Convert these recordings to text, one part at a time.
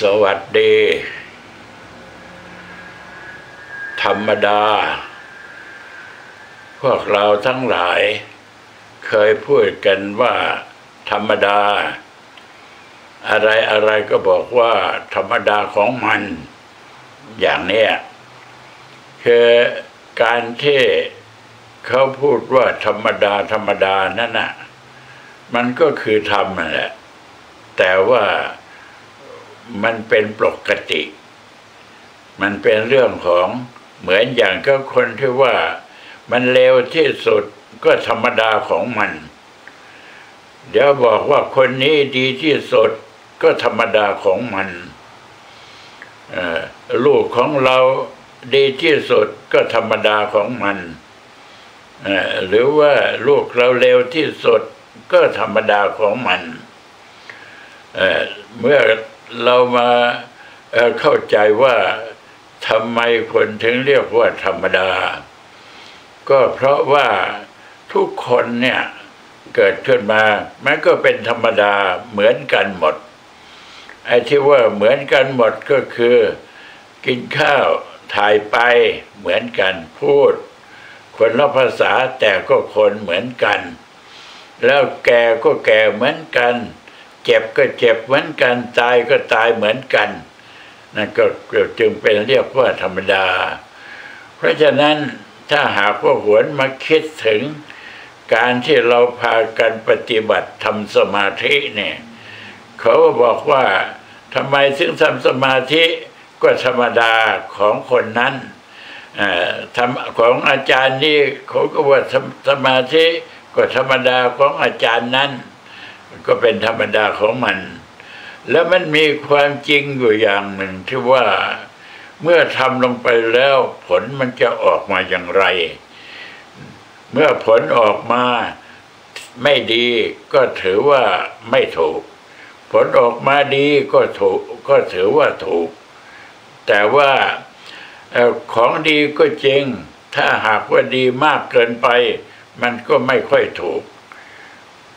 สวัสดี ธรรมดา พวกเราทั้งหลาย เคยพูดกันว่า ธรรมดา อะไรอะไรก็บอกว่า ธรรมดาของมัน อย่างเนี้ยคือการที่เขาพูดว่าธรรมดาธรรมดานั่นน่ะ มันก็คือธรรมนั่นแหละ แต่ว่า มันเป็นปกติ มันเป็นเรื่องของเหมือนอย่างก็คนที่ว่ามันเลวที่สุดก็ธรรมดาของมัน เดี๋ยวบอกว่าคนนี้ดีที่สุดก็ธรรมดาของมันลูกของเราดีที่สุดก็ธรรมดาของมันหรือว่าลูกเราเลวที่สุดก็ธรรมดาของมันเมื่อ เรามาเข้าใจว่าทำไมคนถึงเรียกว่าธรรมดา ก็เพราะว่าทุกคนเนี่ยเกิดขึ้นมามันก็เป็นธรรมดาเหมือนกันหมดไอ้ที่ว่าเหมือนกันหมดก็คือ กินข้าวถ่ายไปเหมือนกันพูด คนละภาษาแต่ก็คนเหมือนกัน แล้วแก่ก็แก่เหมือนกัน เจ็บก็เจ็บเหมือนกันตายก็ตายเหมือนกันนั่นก็จึงเป็นเรียกว่าธรรมดา เพราะฉะนั้นถ้าหากว่าหวนมาคิดถึงการที่เราพากันปฏิบัติทำสมาธิเนี่ยเขาบอกว่าทำไมถึงทำสมาธิก็ธรรมดาของคนนั้นทำของอาจารย์นี่เขาก็ว่าสมาธิก็ธรรมดาของอาจารย์นั้น ก็เป็นธรรมดาของมัน แล้วมันมีความจริงอยู่อย่างหนึ่งที่ว่าเมื่อทำลงไปแล้วผลมันจะออกมาอย่างไร เมื่อผลออกมาไม่ดีก็ถือว่าไม่ถูก ผลออกมาดีก็ถูกก็ถือว่าถูก แต่ว่าของดีก็จริง ถ้าหากว่าดีมากเกินไป มันก็ไม่ค่อยถูก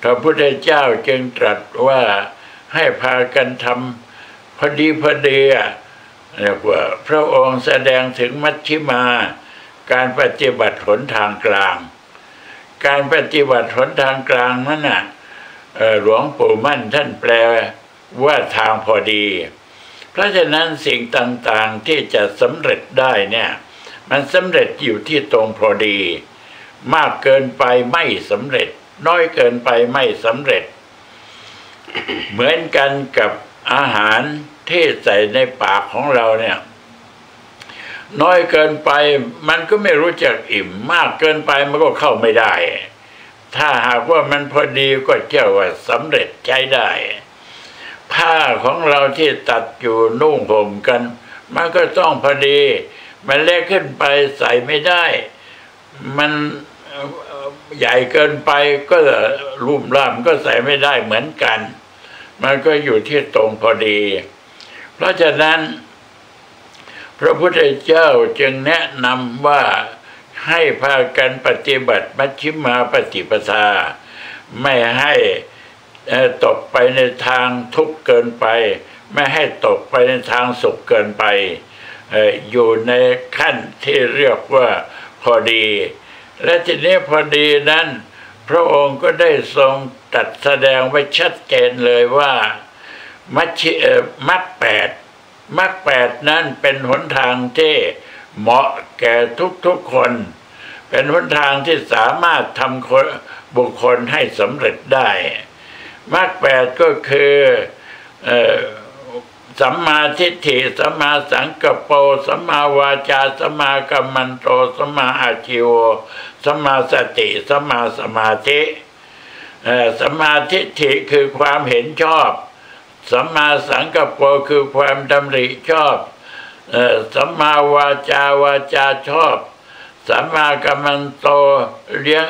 พระพุทธเจ้าจึงตรัสว่าให้พากันทำพอดีพอดีเรียกว่าพระองค์แสดงถึงมัชชิมา การปฏิบัติหนทางกลาง การปฏิบัติหนทางกลางนั่นน่ะหลวงปู่มั่นท่านแปลว่าทางพอดี เพราะฉะนั้นสิ่งต่างๆที่จะสำเร็จได้เนี่ยมันสำเร็จอยู่ที่ตรงพอดี มากเกินไปไม่สำเร็จ น้อยเกินไปไม่สำเร็จ เหมือนกันกับอาหารที่ใส่ในปากของเราเนี่ย น้อยเกินไปมันก็ไม่รู้จักอิ่ม มากเกินไปมันก็เข้าไม่ได้ ถ้าหากว่ามันพอดีก็เจ้าว่าสำเร็จใช้ได้ ผ้าของเราที่ตัดอยู่นุ่งห่มกัน มันก็ต้องพอดี มันเล็กขึ้นไปใส่ไม่ได้ มัน ใหญ่เกินไปก็รุ่มร่ามก็ใส่ไม่ได้เหมือนกัน มันก็อยู่ที่ตรงพอดี เพราะฉะนั้น พระพุทธเจ้าจึงแนะนำว่าให้พากันปฏิบัติมัชฌิมาปฏิปทา ไม่ให้ตกไปในทางทุกข์เกินไป ไม่ให้ตกไปในทางสุขเกินไป อยู่ในขั้นที่เรียกว่าพอดี และทีนี้พอดีนั้น พระองค์ก็ได้ทรงตัดแสดงไว้ชัดเจนเลยว่ามัชมักแปดมักแปดนั้นเป็นหนทางที่เหมาะแก่ทุกๆคน เป็นหนทางที่สามารถทำบุคคลให้สำเร็จได้มักแปดก็คือสัมมาทิฏฐิสัมมาสังกปโปสัมมาวาจาสัมมากัมมันโตสัมมาอาชิว สัมมาสติสัมมาสมาธิสัมมาทิฏฐิคือความเห็นชอบ สัมมาสังกัปโปคือความดำริชอบสัมมาวาจาวาจาชอบ สัมมากัมมันโตเลี้ยง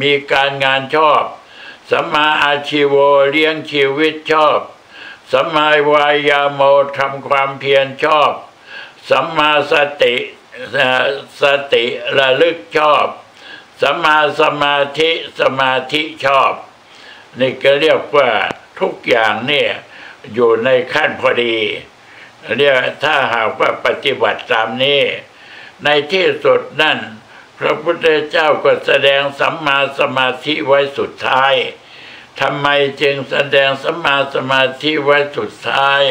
มีการงานชอบ สัมมาอาชิวเลี้ยงชีวิตชอบ สัมมาวายาโมทำความเพียรชอบ สัมมาสติสติระลึกชอบ สมมาสมาธิสมาธิชอบ นี่ก็เรียกว่าทุกอย่างเนี่ยอยู่ในขั้นพอดี เรียกถ้าหากว่าปฏิบัติตามนี้ ในที่สุดนั่น พระพุทธเจ้าก็แสดงสัมมาสมาธิไว้สุดท้ายทำไมจึงแสดงสัมมาสมาธิไว้สุดท้าย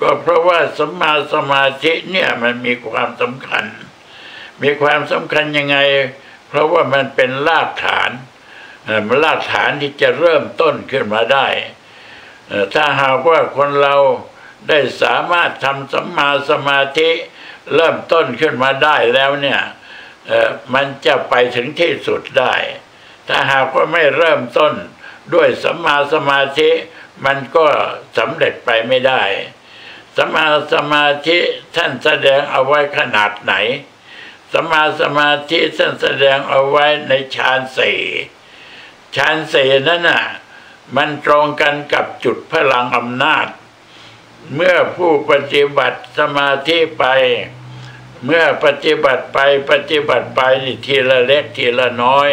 ก็เพราะว่าสัมมาสมาธิเนี่ยมันมีความสำคัญ มีความสำคัญยังไง เพราะว่ามันเป็นรากฐานมันรากฐานที่จะเริ่มต้นขึ้นมาได้ ถ้าหากว่าคนเราได้สามารถทำสัมมาสมาธิเริ่มต้นขึ้นมาได้แล้วเนี่ยมันจะไปถึงที่สุดได้ ถ้าหากว่าไม่เริ่มต้นด้วยสัมมาสมาธิมันก็สำเร็จไปไม่ได้สัมมาสมาธิท่านแสดงเอาไว้ขนาดไหน สมาสมาธิท่านแสดงเอาไว้ในฌานสี่ฌานสี่นั้นน่ะมันตรงกันกับจุดพลังอำนาจ เมื่อผู้ปฏิบัติสมาธิไป เมื่อปฏิบัติไปปฏิบัติไปทีละเล็กทีละน้อย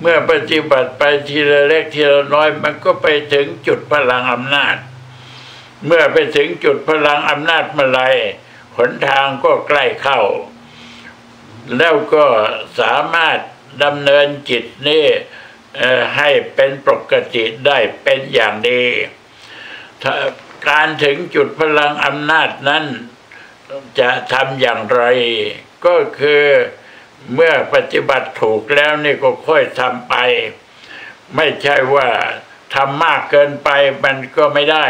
เมื่อปฏิบัติไปทีละเล็กทีละน้อย มันก็ไปถึงจุดพลังอำนาจ เมื่อไปถึงจุดพลังอำนาจเมื่อไรหนทางก็ใกล้เข้า แล้วก็สามารถดำเนินจิตนี่ให้เป็นปกติได้เป็นอย่างดีการถึงจุดพลังอำนาจนั้นจะทำอย่างไร ก็คือเมื่อปฏิบัติถูกแล้วนี่ก็ค่อยทำไป ไม่ใช่ว่าทำมากเกินไปมันก็ไม่ได้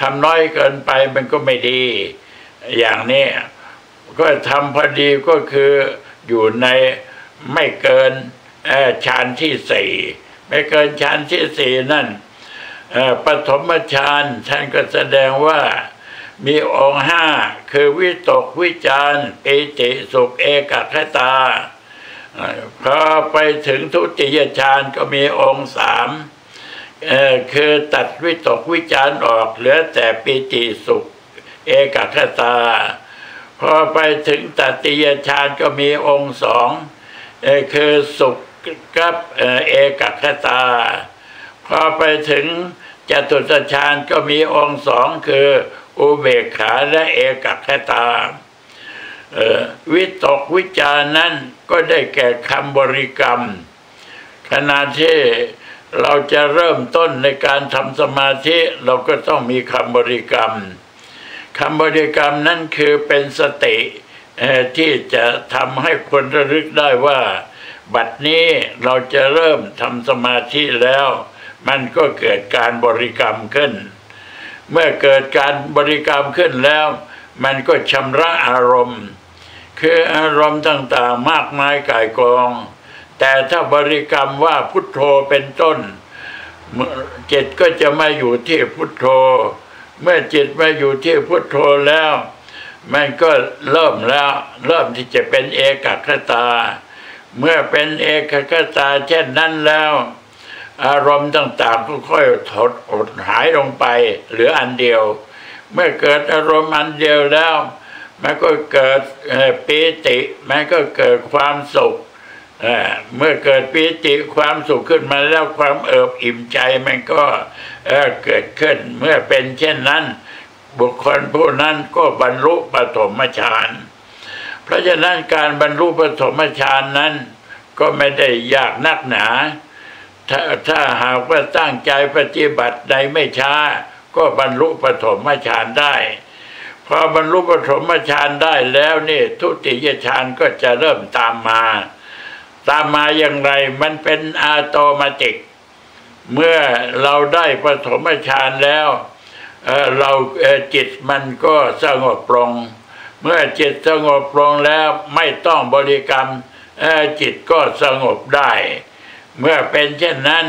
ทำน้อยเกินไปมันก็ไม่ดี อย่างนี้ ก็ทำพอดีก็คืออยู่ในไม่เกินฌานที่สี่ไม่เกินฌานที่สี่นั่นปฐมฌานท่านก็แสดงว่ามีองค์ห้าคือวิตกวิจารปิติสุขเอกคตาพอไปถึงทุติยฌานก็มีองค์สามคือตัดวิตกวิจารออกเหลือแต่ปิติสุขเอกคตา พอไปถึงตติยฌานก็มีองค์สองคือสุขกับเอกคตา พอไปถึงจตุตฌานก็มีองค์สองคืออุเบกขาและเอกคตาวิตกวิจารนั้นก็ได้แก่คำบริกรรม ขณะที่เราจะเริ่มต้นในการทำสมาธิเราก็ต้องมีคำบริกรรม คำบริกรรมนั้นคือเป็นสติที่จะทำให้คนระลึกได้ว่า บัดนี้เราจะเริ่มทำสมาธิแล้ว มันก็เกิดการบริกรรมขึ้น เมื่อเกิดการบริกรรมขึ้นแล้ว มันก็ชำระอารมณ์ คืออารมณ์ต่างๆมากมายกายกอง แต่ถ้าบริกรรมว่าพุทโธเป็นต้นจิตก็จะมาอยู่ที่พุทโธ เมื่อจิตมาอยู่ที่พุทโธแล้ว มันก็เริ่มแล้วเริ่มที่จะเป็นเอกคตา เมื่อเป็นเอกคตาเช่นนั้นแล้ว อารมณ์ต่างๆก็ค่อยถดอดหายลงไปเหลืออันเดียว เมื่อเกิดอารมณ์อันเดียวแล้ว มันก็เกิดปีติ มันก็เกิดความสุข เมื่อเกิดปีติความสุขขึ้นมาแล้วความเอิบอิ่มใจมันก็เกิดขึ้นเมื่อเป็นเช่นนั้น บุคคลผู้นั้นก็บรรลุปฐมฌานเพราะฉะนั้นการบรรลุปฐมฌานนั้น ก็ไม่ได้ยากนักหนาถ้าถ้าหากว่าตั้งใจปฏิบัติใดไม่ช้า ก็บรรลุปฐมฌานได้พอบรรลุปฐมฌานได้แล้วนี่ทุติยฌานก็จะเริ่มตามมา ตามมาอย่างไรมันเป็นอาโตมาติก เมื่อเราได้ปฐมฌานแล้วเเราจิตมันก็สงบปรง เมื่อจิตสงบปรงแล้วไม่ต้องบริกรรมจิตก็สงบได้ เมื่อเป็นเช่นนั้น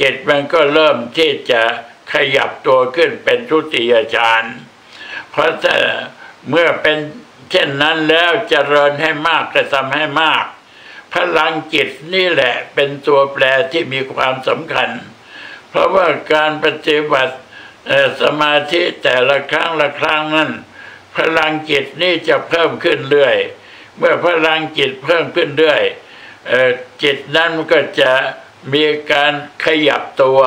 จิตมันก็เริ่มที่จะขยับตัวขึ้นเป็นทุติยฌานเพราะเมื่อเป็นเช่นนั้นแล้วจเจริญให้มากจะทำให้มาก พลังจิตนี่แหละเป็นตัวแปรที่มีความสำคัญ เพราะว่าการปฏิบัติสมาธิแต่ละครั้งละครั้งนั้น พลังจิตนี่จะเพิ่มขึ้นเรื่อย เมื่อพลังจิตเพิ่มขึ้นเรื่อยจิตนั้นก็จะมีการขยับตัว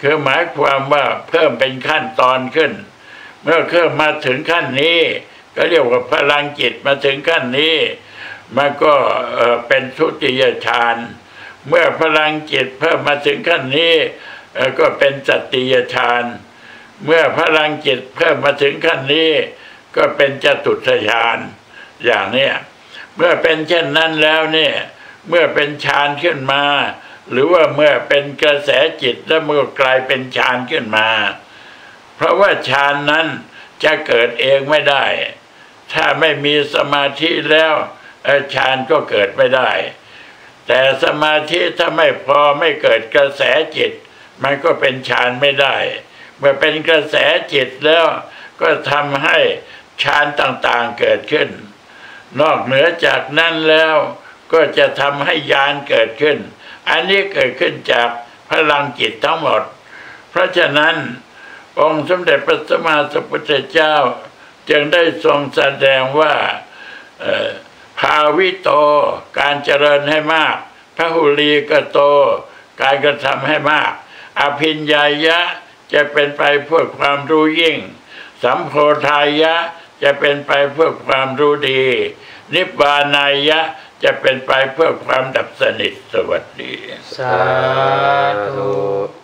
คือหมายความว่าเพิ่มเป็นขั้นตอนขึ้น เมื่อเครื่องมาถึงขั้นนี้ ก็เรียกว่าพลังจิตมาถึงขั้นนี้ มันก็เป็นทุติยฌานเมื่อพลังจิตเพิ่มมาถึงขั้นนี้ก็เป็นสติยฌานเมื่อพลังจิตเพิ่มมาถึงขั้นนี้ ก็เป็นจตุตฌานอย่างเนี้ยเมื่อเป็นเช่นนั้นแล้วเนี่ยเมื่อเป็นฌานขึ้นมา หรือว่าเมื่อเป็นกระแสจิตแล้วเมื่อกลายเป็นฌานขึ้นมา เพราะว่าฌานนั้นจะเกิดเองไม่ได้ ถ้าไม่มีสมาธิแล้ว ฌานก็เกิดไม่ได้ แต่สมาธิถ้าไม่พอไม่เกิดกระแสจิต มันก็เป็นฌานไม่ได้ เมื่อเป็นกระแสจิตแล้วก็ทำให้ฌานต่างๆเกิดขึ้น นอกเหนือจากนั้นแล้วก็จะทำให้ญาณเกิดขึ้น อันนี้เกิดขึ้นจากพลังจิตทั้งหมด เพราะฉะนั้น องค์สมเด็จพระสัมมาสัมพุทธเจ้า จึงได้ทรงแสดงว่า ภาวิโต การเจริญให้มากพระหุลีกโต การกระทำให้มาก อภิญญายะจะเป็นไปเพื่อความรู้ยิ่ง สัมโพธายะจะเป็นไปเพื่อความรู้ดี นิพพานายะจะเป็นไปเพื่อความดับสนิทสวัสดี สาธุ